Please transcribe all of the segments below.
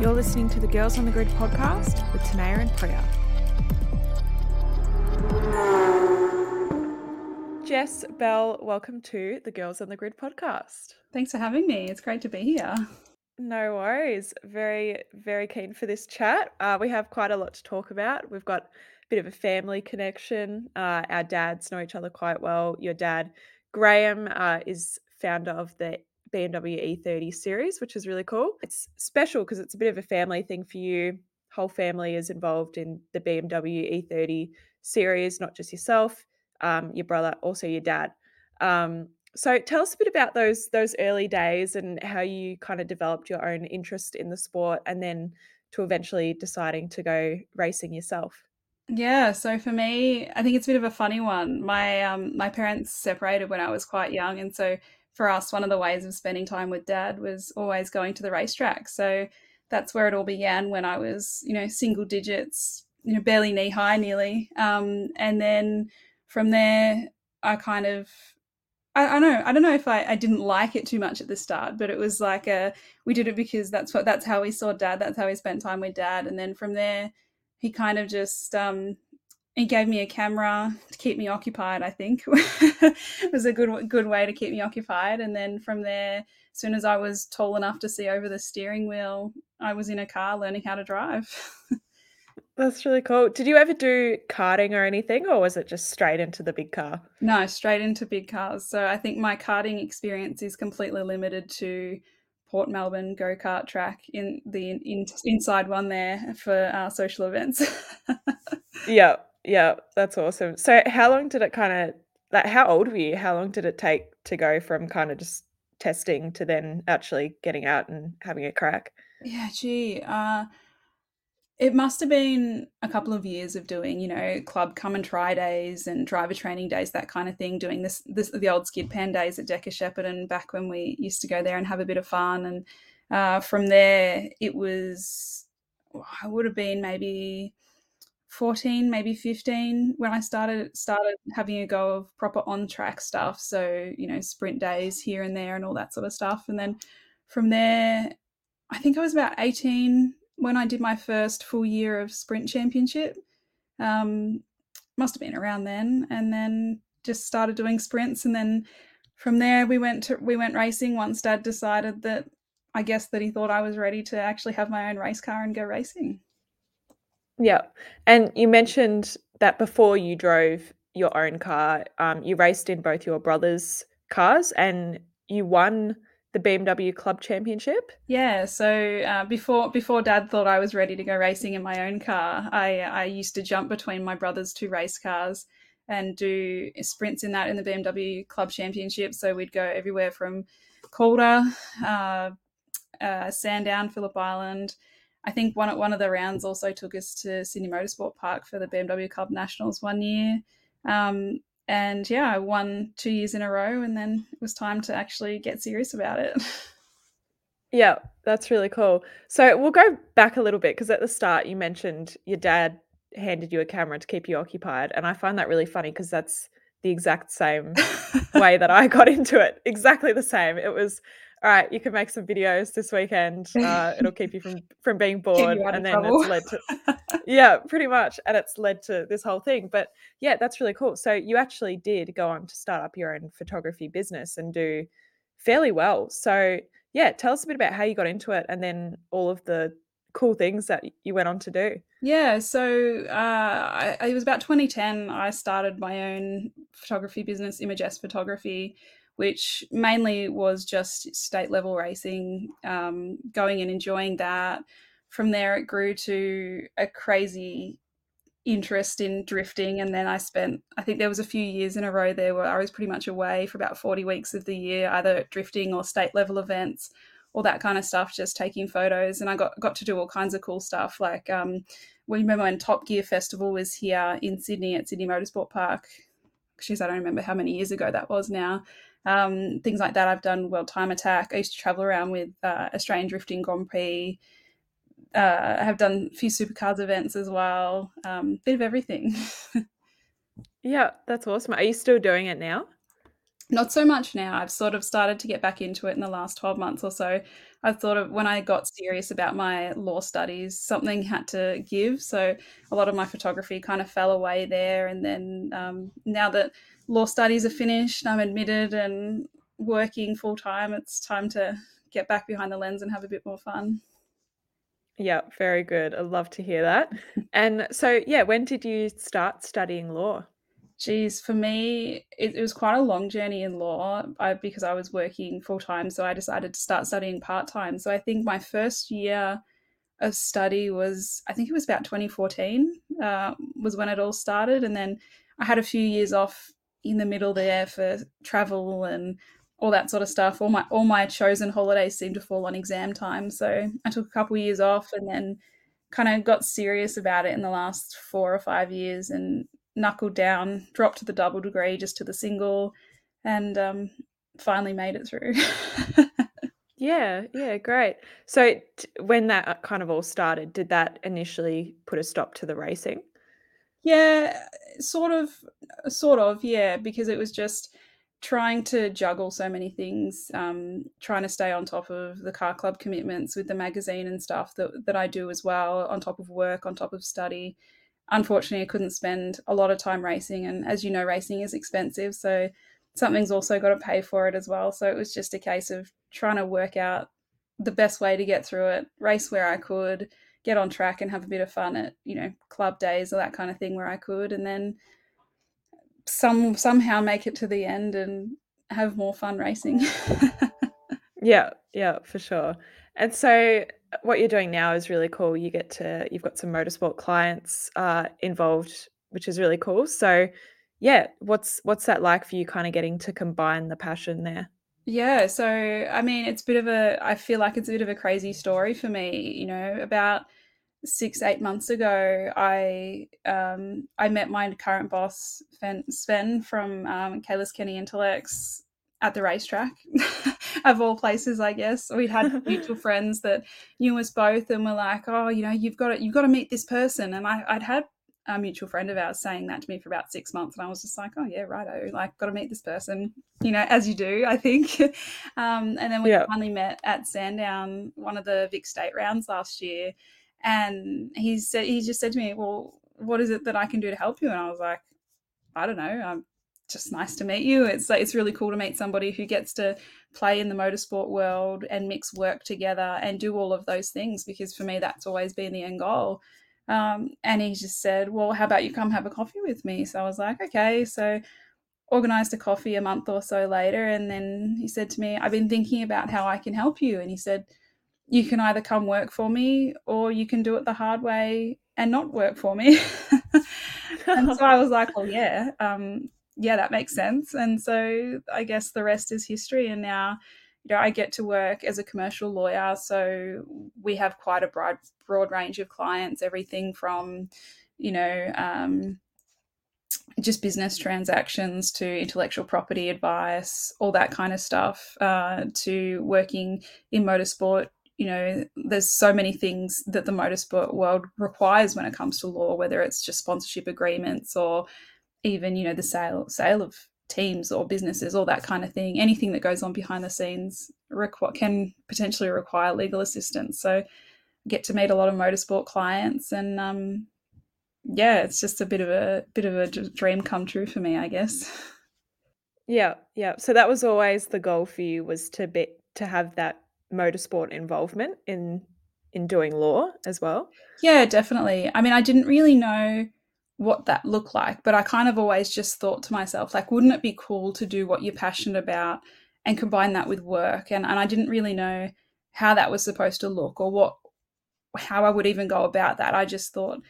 You're listening to the Girls on the Grid podcast with Tanea and Priya. Jess Bell, welcome to the Girls on the Grid podcast. Thanks for having me. It's great to be here. No worries. Very, very keen for this chat. Uh, we have quite a lot to talk about. We've got a bit of a family connection. Uh, our dads know each other quite well. Your dad, Graham, uh, is founder of the BMW E30 series, which is really cool. It's special because it's a bit of a family thing for you. Whole family is involved in the BMW E30 series, not just yourself, um, your brother, also your dad. Um, so tell us a bit about those those early days and how you kind of developed your own interest in the sport and then to eventually deciding to go racing yourself. Yeah, so for me, I think it's a bit of a funny one. My um my parents separated when I was quite young and so for us one of the ways of spending time with dad was always going to the racetrack. So that's where it all began when I was, you know, single digits, you know, barely knee high nearly. Um and then from there I kind of I, I know. I don't know if I, I didn't like it too much at the start, but it was like a we did it because that's what that's how we saw dad. That's how we spent time with dad, and then from there, he kind of just um, he gave me a camera to keep me occupied. I think it was a good good way to keep me occupied, and then from there, as soon as I was tall enough to see over the steering wheel, I was in a car learning how to drive. That's really cool. Did you ever do karting or anything, or was it just straight into the big car? No, straight into big cars. So I think my karting experience is completely limited to Port Melbourne go kart track in the in, inside one there for our social events. yeah, yeah, that's awesome. So how long did it kind of like? How old were you? How long did it take to go from kind of just testing to then actually getting out and having a crack? Yeah, gee. Uh, it must have been a couple of years of doing, you know, club come and try days and driver training days, that kind of thing. Doing this, this the old skid pan days at DECA Shepparton, and back when we used to go there and have a bit of fun. And uh, from there, it was I would have been maybe fourteen, maybe fifteen when I started started having a go of proper on track stuff. So you know, sprint days here and there and all that sort of stuff. And then from there, I think I was about eighteen when I did my first full year of sprint championship. Um, must have been around then, and then just started doing sprints, and then from there we went to we went racing. Once Dad decided that I guess that he thought I was ready to actually have my own race car and go racing. Yeah, and you mentioned that before you drove your own car, um, you raced in both your brother's cars, and you won the BMW Club Championship? Yeah, so uh, before before Dad thought I was ready to go racing in my own car, I I used to jump between my brother's two race cars and do sprints in that in the BMW Club Championship. So we'd go everywhere from Calder, uh, uh, Sandown, Phillip Island. I think one one of the rounds also took us to Sydney Motorsport Park for the BMW Club Nationals one year. Um, and yeah, I won two years in a row, and then it was time to actually get serious about it. Yeah, that's really cool. So we'll go back a little bit because at the start you mentioned your dad handed you a camera to keep you occupied, and I find that really funny because that's the exact same way that I got into it. Exactly the same. It was all right, you can make some videos this weekend. Uh, it'll keep you from from being bored, and then trouble. it's led to yeah, pretty much, and it's led to this whole thing. But yeah, that's really cool. So you actually did go on to start up your own photography business and do fairly well. So yeah, tell us a bit about how you got into it, and then all of the cool things that you went on to do. Yeah, so uh, I, it was about 2010. I started my own photography business, Image Photography which mainly was just state level racing, um, going and enjoying that. From there, it grew to a crazy interest in drifting. And then I spent, I think there was a few years in a row there where I was pretty much away for about 40 weeks of the year, either drifting or state level events, all that kind of stuff, just taking photos. And I got, got to do all kinds of cool stuff. Like, um, we remember when Top Gear Festival was here in Sydney at Sydney Motorsport Park. Geez, I don't remember how many years ago that was now um, things like that. I've done World Time Attack. I used to travel around with uh, Australian Drifting Grand Prix. Uh, I have done a few supercars events as well. Um, bit of everything. yeah, that's awesome. Are you still doing it now? Not so much now. I've sort of started to get back into it in the last 12 months or so. I thought of when I got serious about my law studies, something had to give. So a lot of my photography kind of fell away there. And then um, now that law studies are finished, I'm admitted and working full time, it's time to get back behind the lens and have a bit more fun. Yeah, very good. I love to hear that. And so, yeah, when did you start studying law? Geez, for me, it, it was quite a long journey in law I, because I was working full time. So I decided to start studying part time. So I think my first year of study was, I think it was about 2014, uh, was when it all started. And then I had a few years off in the middle there for travel and all that sort of stuff. All my all my chosen holidays seemed to fall on exam time. So I took a couple of years off and then kind of got serious about it in the last four or five years and knuckled down, dropped to the double degree, just to the single, and um, finally made it through. yeah, yeah, great. So, t- when that uh, kind of all started, did that initially put a stop to the racing? Yeah, sort of, sort of, yeah, because it was just trying to juggle so many things, um, trying to stay on top of the car club commitments with the magazine and stuff that, that I do as well, on top of work, on top of study unfortunately, I couldn't spend a lot of time racing. And as you know, racing is expensive. So something's also got to pay for it as well. So it was just a case of trying to work out the best way to get through it, race where I could, get on track and have a bit of fun at, you know, club days or that kind of thing where I could. And then some somehow make it to the end and have more fun racing. yeah, yeah, for sure. And so what you're doing now is really cool. You get to you've got some motorsport clients uh, involved, which is really cool. So, yeah, what's what's that like for you? Kind of getting to combine the passion there. Yeah, so I mean, it's a bit of a. I feel like it's a bit of a crazy story for me. You know, about six eight months ago, I um, I met my current boss Sven from um, Kalus Kenny Intelex at the racetrack of all places i guess We'd had mutual friends that knew us both and were like oh you know you've got to you've got to meet this person and I, i'd had a mutual friend of ours saying that to me for about six months and i was just like oh yeah righto like got to meet this person you know as you do i think um, and then we yeah. finally met at sandown one of the vic state rounds last year and he said he just said to me well what is it that i can do to help you and i was like i don't know i'm just nice to meet you. It's like it's really cool to meet somebody who gets to play in the motorsport world and mix work together and do all of those things because for me that's always been the end goal. Um, and he just said, "Well, how about you come have a coffee with me?" So I was like, "Okay." So organized a coffee a month or so later, and then he said to me, "I've been thinking about how I can help you." And he said, "You can either come work for me, or you can do it the hard way and not work for me." and so I was like, "Well, yeah." Um, yeah, that makes sense. And so I guess the rest is history. And now, you know, I get to work as a commercial lawyer. So we have quite a broad, broad range of clients, everything from, you know, um, just business transactions to intellectual property advice, all that kind of stuff, uh, to working in motorsport. You know, there's so many things that the motorsport world requires when it comes to law, whether it's just sponsorship agreements or even you know the sale sale of teams or businesses, all that kind of thing. Anything that goes on behind the scenes requ- can potentially require legal assistance. So, I get to meet a lot of motorsport clients, and um, yeah, it's just a bit of a bit of a dream come true for me, I guess. Yeah, yeah. So that was always the goal for you was to be to have that motorsport involvement in in doing law as well. Yeah, definitely. I mean, I didn't really know what that looked like. But I kind of always just thought to myself, like, wouldn't it be cool to do what you're passionate about and combine that with work? And and I didn't really know how that was supposed to look or what how I would even go about that. I just thought,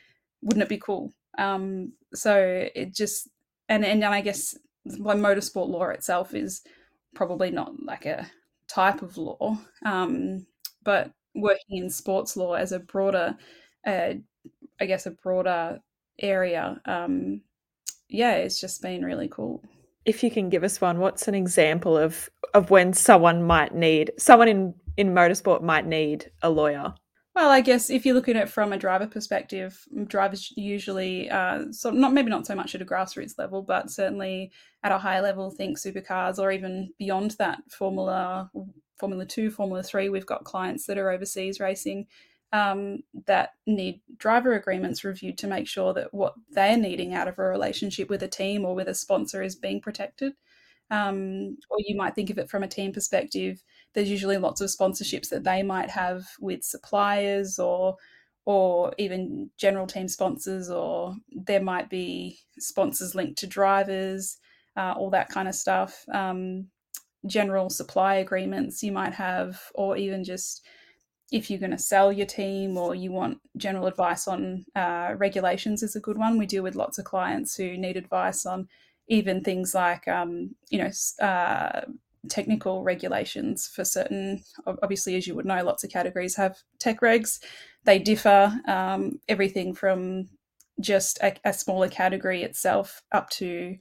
wouldn't it be cool? Um, so it just and and I guess like motorsport law itself is probably not like a type of law, um, but working in sports law as a broader, uh, I guess, a broader area, um, yeah, it's just been really cool. If you can give us one, what's an example of of when someone might need someone in in motorsport might need a lawyer? Well, I guess if you look at it from a driver perspective, drivers usually, uh, sort of not maybe not so much at a grassroots level, but certainly at a higher level, think supercars or even beyond that, Formula Formula Two, Formula Three. We've got clients that are overseas racing um, that need driver agreements reviewed to make sure that what they're needing out of a relationship with a team or with a sponsor is being protected. Um, or you might think of it from a team perspective. There's usually lots of sponsorships that they might have with suppliers or or even general team sponsors, or there might be sponsors linked to drivers, uh, all that kind of stuff. Um, general supply agreements you might have, or even just if you're going to sell your team or you want general advice on uh, regulations is a good one. We deal with lots of clients who need advice on even things like, um, you know, uh, technical regulations for certain. Obviously, as you would know, lots of categories have tech regs. They differ. Um, everything from just a, a, smaller category itself up to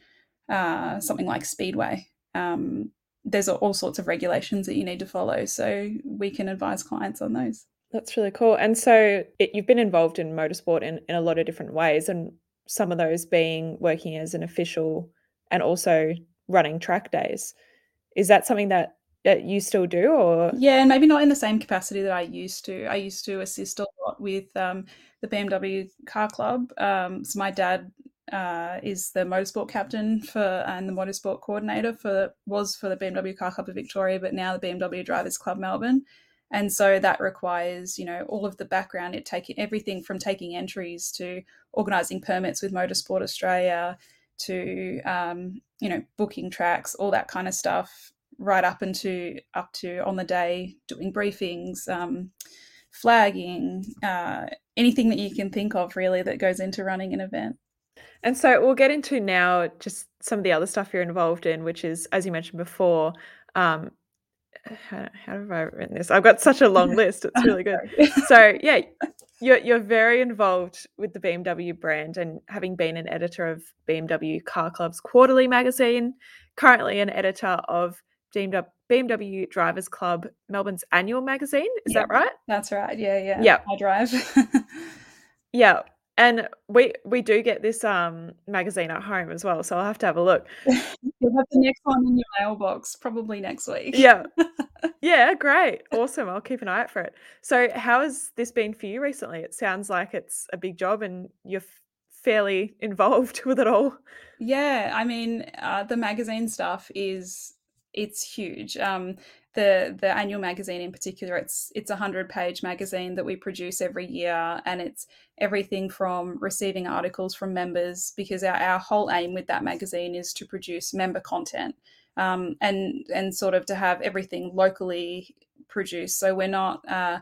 uh, something like speedway. Um, there's all sorts of regulations that you need to follow. So we can advise clients on those. That's really cool. And so it, you've been involved in motorsport in, in a lot of different ways, and some of those being working as an official and also running track days. Is that something that, that you still do or yeah and maybe not in the same capacity that i used to i used to assist a lot with um, the bmw car club um, so my dad uh, is the motorsport captain for and the motorsport coordinator for was for the BMW Car Club of Victoria, but now the BMW Drivers Club Melbourne. And so that requires, you know, all of the background. It taking everything from taking entries to organising permits with Motorsport Australia to, um, you know, booking tracks, all that kind of stuff, right up into up to on the day doing briefings, um, flagging, uh, anything that you can think of really that goes into running an event. And so we'll get into now just some of the other stuff you're involved in, which is, as you mentioned before, um, how, how have I written this? I've got such a long list. It's really good. so yeah, you're you're very involved with the BMW brand and having been an editor of BMW Car Club's quarterly magazine, currently an editor of BMW, BMW Drivers Club Melbourne's annual magazine. Is yeah, that right? That's right. Yeah, yeah. Yeah. I drive. yeah. And we we do get this um magazine at home as well, so I'll have to have a look. You'll have the next one in your mailbox probably next week. Yeah. Yeah, great. Awesome. I'll keep an eye out for it. So, how has this been for you recently? It sounds like it's a big job and you're fairly involved with it all. Yeah, I mean, uh, the magazine stuff is it's huge. Um, the the annual magazine in particular, it's it's a hundred page magazine that we produce every year, and it's everything from receiving articles from members because our, our whole aim with that magazine is to produce member content um, and and sort of to have everything locally produced. So we're not uh,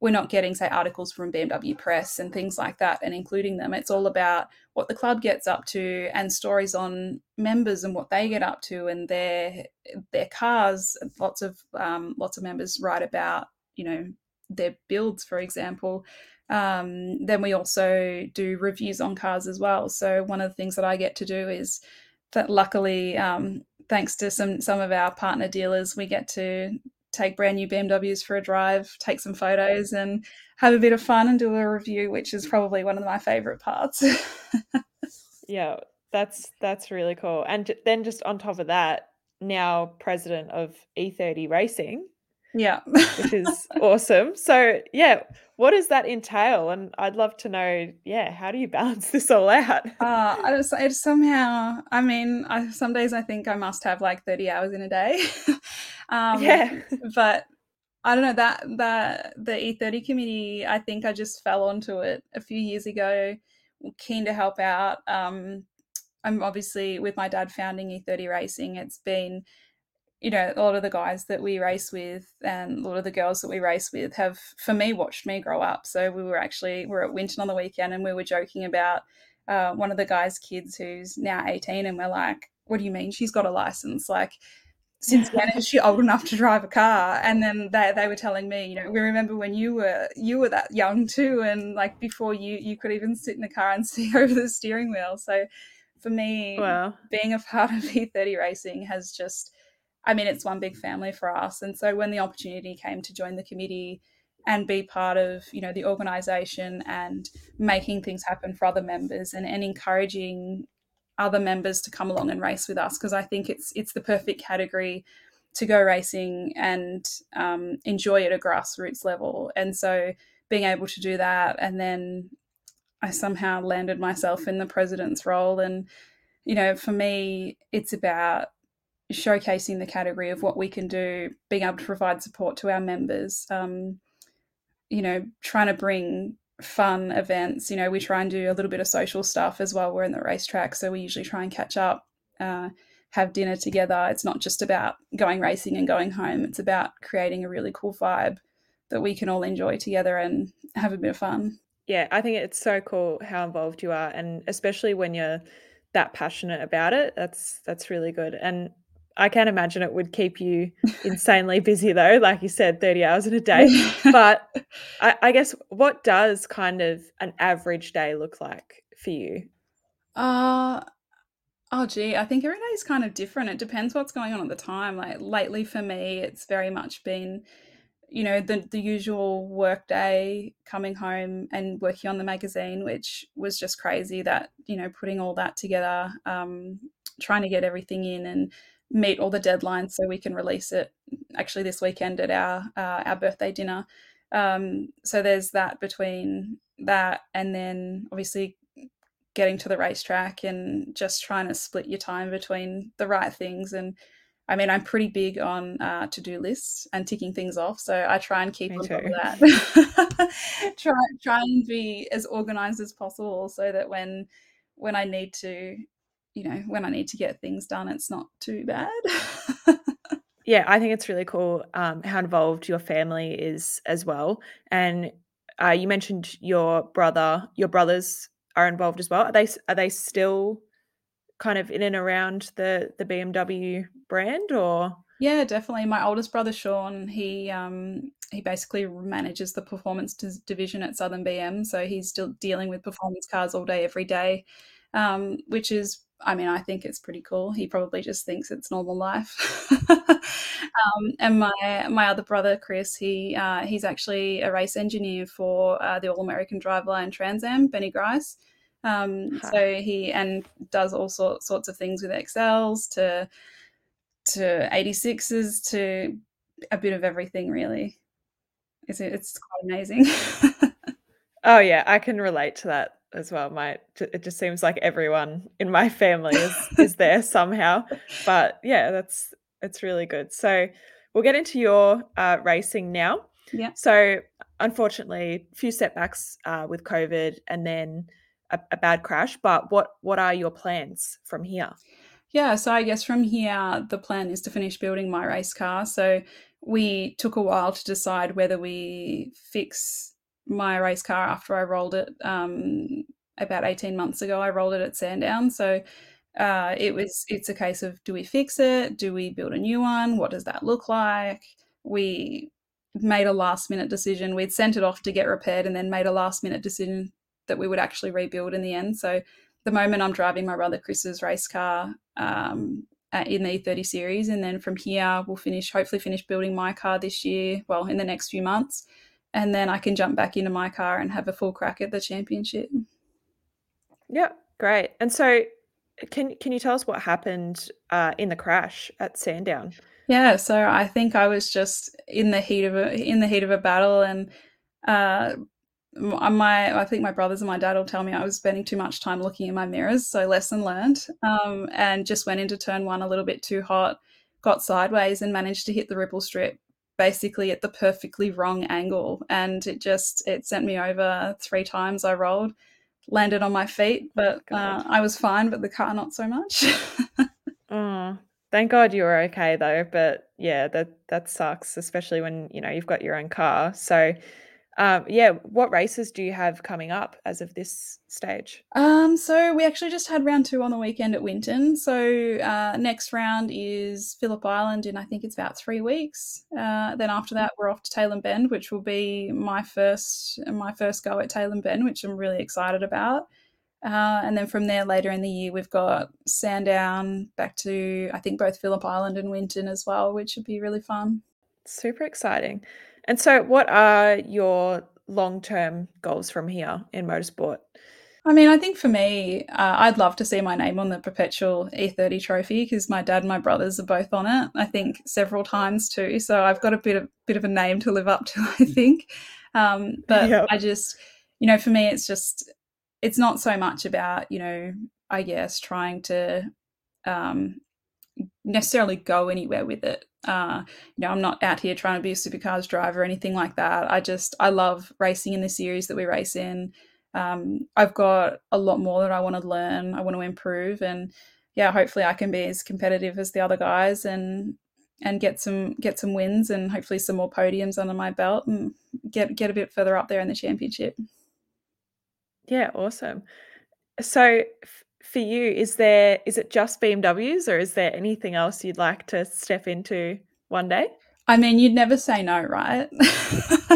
we're not getting say articles from BMW Press and things like that and including them. It's all about what the club gets up to and stories on members and what they get up to and their their cars. Lots of um, lots of members write about you know their builds, for example. Um, then we also do reviews on cars as well. So one of the things that I get to do is that luckily, um, thanks to some some of our partner dealers, we get to take brand new BMWs for a drive, take some photos, and have a bit of fun and do a review, which is probably one of my favorite parts. yeah, that's that's really cool. And then just on top of that, now president of E30 Racing. Yeah. which is awesome. So, yeah, what does that entail? And I'd love to know, yeah, how do you balance this all out? uh, I just, it somehow, I mean, I, some days I think I must have like 30 hours in a day. um, yeah. But I don't know that that the E30 committee. I think I just fell onto it a few years ago. Keen to help out. Um, I'm obviously with my dad founding E30 Racing. It's been you know, a lot of the guys that we race with and a lot of the girls that we race with have, for me, watched me grow up. So we were actually, we are at Winton on the weekend and we were joking about uh, one of the guys' kids who's now 18 and we're like, what do you mean she's got a license? Like, since when is she old enough to drive a car? And then they, they were telling me, you know, we remember when you were you were that young too, and like before you you could even sit in the car and see over the steering wheel. So for me, wow. being a part of E30 racing has just I mean, it's one big family for us. And so when the opportunity came to join the committee, and be part of you know the organization and making things happen for other members and, and encouraging other members to come along and race with us because I think it's it's the perfect category to go racing and um, enjoy at a grassroots level. And so being able to do that, and then I somehow landed myself in the president's role. And you know, for me, it's about showcasing the category of what we can do, being able to provide support to our members. Um, you know, trying to bring fun events. You know, we try and do a little bit of social stuff as well. We're in the racetrack, so we usually try and catch up, uh, have dinner together. It's not just about going racing and going home. It's about creating a really cool vibe that we can all enjoy together and have a bit of fun. Yeah, I think it's so cool how involved you are, and especially when you're that passionate about it. That's that's really good. And I can't imagine it would keep you insanely busy though, like you said, 30 hours in a day. but I, I, guess what does kind of an average day look like for you? Uh oh gee, I think every day is kind of different. It depends what's going on at the time. Like lately for me, it's very much been you know the the usual work day coming home and working on the magazine which was just crazy that you know putting all that together um, trying to get everything in and meet all the deadlines so we can release it actually this weekend at our uh, our birthday dinner. Um, so there's that between that and then obviously getting to the racetrack and just trying to split your time between the right things and I mean, I'm pretty big on uh, to do lists and ticking things off, so I try and keep Me on top of that. try try and be as organized as possible, so that when when I need to you know, when I need to get things done, it's not too bad. yeah, I think it's really cool um, how involved your family is as well. And uh, you mentioned your brother, your brothers are involved as well. Are they are they still kind of in and around the the BMW brand or? Yeah, definitely. My oldest brother Sean, he um, he basically manages the performance division at Southern BM, so he's still dealing with performance cars all day, every day, um, which is I mean, I think it's pretty cool. He probably just thinks it's normal life. um, and my my other brother Chris, he uh, he's actually a race engineer for uh, the All American Driveline Trans Am, Benny Grice. Um, huh. So he and does all sorts sorts of things with XLs to to 86s to a bit of everything really. It's it's quite amazing. oh yeah, I can relate to that as well. My it just seems like everyone in my family is is there somehow. But yeah, that's it's really good. So we'll get into your uh, racing now. Yeah. So unfortunately, a few setbacks uh, with COVID, and then a, a bad crash. But what what are your plans from here? Yeah, so I guess from here, the plan is to finish building my race car. So we took a while to decide whether we fix my race car after I rolled it um, about 18 months ago. I rolled it at Sandown. So uh, it was it's a case of do we fix it? Do we build a new one? What does that look like? We made a last minute decision. We'd sent it off to get repaired and then made a last minute decision that we would actually rebuild in the end. So the moment I'm driving my brother Chris's race car um, in the E30 series, and then from here we'll finish hopefully finish building my car this year. Well, in the next few months, and then I can jump back into my car and have a full crack at the championship. Yeah, great. And so, can can you tell us what happened uh, in the crash at Sandown? Yeah, so I think I was just in the heat of a in the heat of a battle, and uh, my I think my brothers and my dad will tell me I was spending too much time looking in my mirrors. So lesson learned, um, and just went into turn one a little bit too hot, got sideways, and managed to hit the ripple strip basically at the perfectly wrong angle and it just it sent me over three times i rolled landed on my feet but uh, i was fine but the car not so much. Oh thank god you were okay though but yeah that that sucks especially when you know you've got your own car. So um, yeah, what races do you have coming up as of this stage? Um, so we actually just had round two on the weekend at Winton. So uh, next round is Phillip Island in I think it's about three weeks. Uh, then after that we're off to Tailem Bend, which will be my first my first go at Tailem Bend, which I'm really excited about. Uh, and then from there later in the year we've got Sandown back to I think both Phillip Island and Winton as well, which would be really fun. Super exciting. And so what are your long-term goals from here in motorsport? I mean, I think for me, uh, I'd love to see my name on the perpetual E30 trophy because my dad and my brothers are both on it. I think several times too. So I've got a bit of bit of a name to live up to. I think, um, but yep. I just, you know, for me, it's just it's not so much about you know, I guess trying to um, necessarily go anywhere with it. Uh, you know, I'm not out here trying to be a supercars driver or anything like that. I just I love racing in the series that we race in um, I've got a lot more that I want to learn. I want to improve, and yeah, hopefully I can be as competitive as the other guys and and get some get some wins and hopefully some more podiums under my belt and get get a bit further up there in the championship. Yeah, awesome. So for you, is there is it just BMWs or is there anything else you'd like to step into one day? I mean, you'd never say no, right?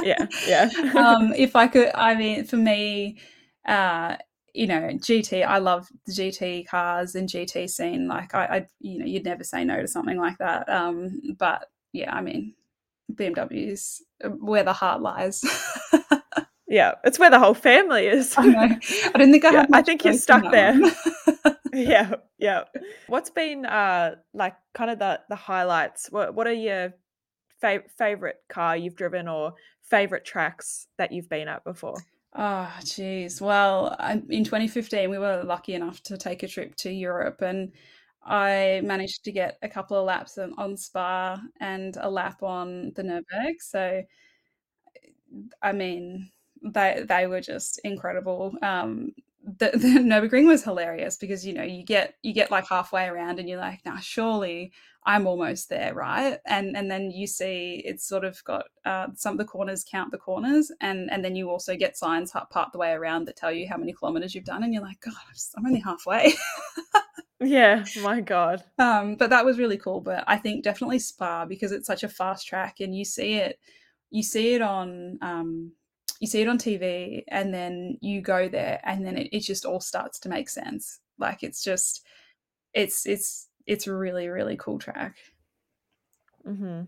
yeah, yeah. um, if I could, I mean, for me, uh, you know, GT, I love the GT cars and GT scene. Like, I, I, you know, you'd never say no to something like that. Um, but yeah, I mean, BMWs, where the heart lies. yeah, it's where the whole family is. I know. I don't think I yeah, I think you're stuck there. yeah, yeah. What's been uh like kind of the the highlights? What what are your fav- favorite car you've driven or favorite tracks that you've been at before? Oh, geez. Well, in 2015, we were lucky enough to take a trip to Europe, and I managed to get a couple of laps on, Spa and a lap on the Nürburgring. So, I mean, they they were just incredible. Um, the, the Nurburgring was hilarious because you know you get you get like halfway around and you're like, now surely I'm almost there, right? And and then you see it's sort of got uh, some of the corners count the corners, and and then you also get signs part the way around that tell you how many kilometers you've done, and you're like, God, I'm only halfway. yeah, my God. Um, but that was really cool. But I think definitely Spa because it's such a fast track, and you see it, you see it on. Um, you see it on TV and then you go there and then it, it just all starts to make sense. Like it's just it's it's it's really, really cool track. Mm-hmm.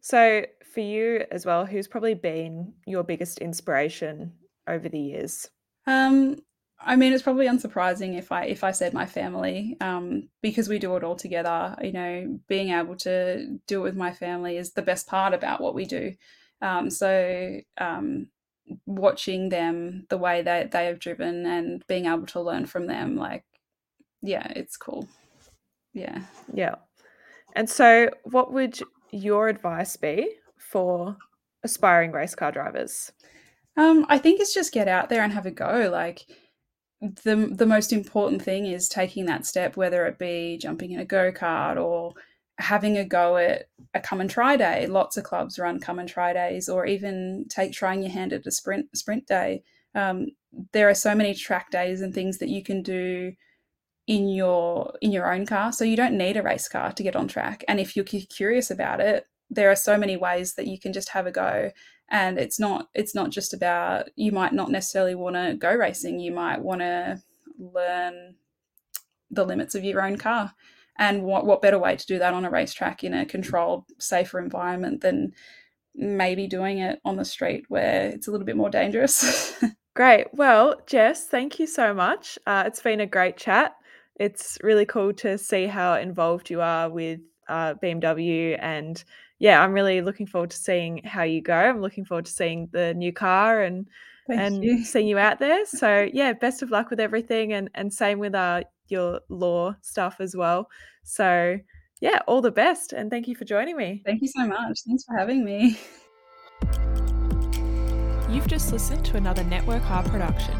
So for you as well, who's probably been your biggest inspiration over the years? Um, I mean, it's probably unsurprising if I if I said my family, um, because we do it all together. You know, being able to do it with my family is the best part about what we do. Um, so um, watching them the way that they have driven and being able to learn from them like yeah it's cool. Yeah. Yeah. And so what would your advice be for aspiring race car drivers? Um i think it's just get out there and have a go. Like the the most important thing is taking that step whether it be jumping in a go-kart or having a go at a come and try day. Lots of clubs run come and try days, or even take trying your hand at a sprint sprint day. Um, there are so many track days and things that you can do in your in your own car, so you don't need a race car to get on track. And if you're curious about it, there are so many ways that you can just have a go. And it's not it's not just about you might not necessarily want to go racing. You might want to learn the limits of your own car and what, what better way to do that on a racetrack in a controlled, safer environment than maybe doing it on the street where it's a little bit more dangerous? great. Well, Jess, thank you so much. Uh, it's been a great chat. It's really cool to see how involved you are with uh, BMW and yeah, I'm really looking forward to seeing how you go. I'm looking forward to seeing the new car and Thank and you. seeing you out there. So yeah, best of luck with everything, and and same with uh, your law stuff as well. So, yeah, all the best. And thank you for joining me. Thank you so much. Thanks for having me. You've just listened to another Network R production.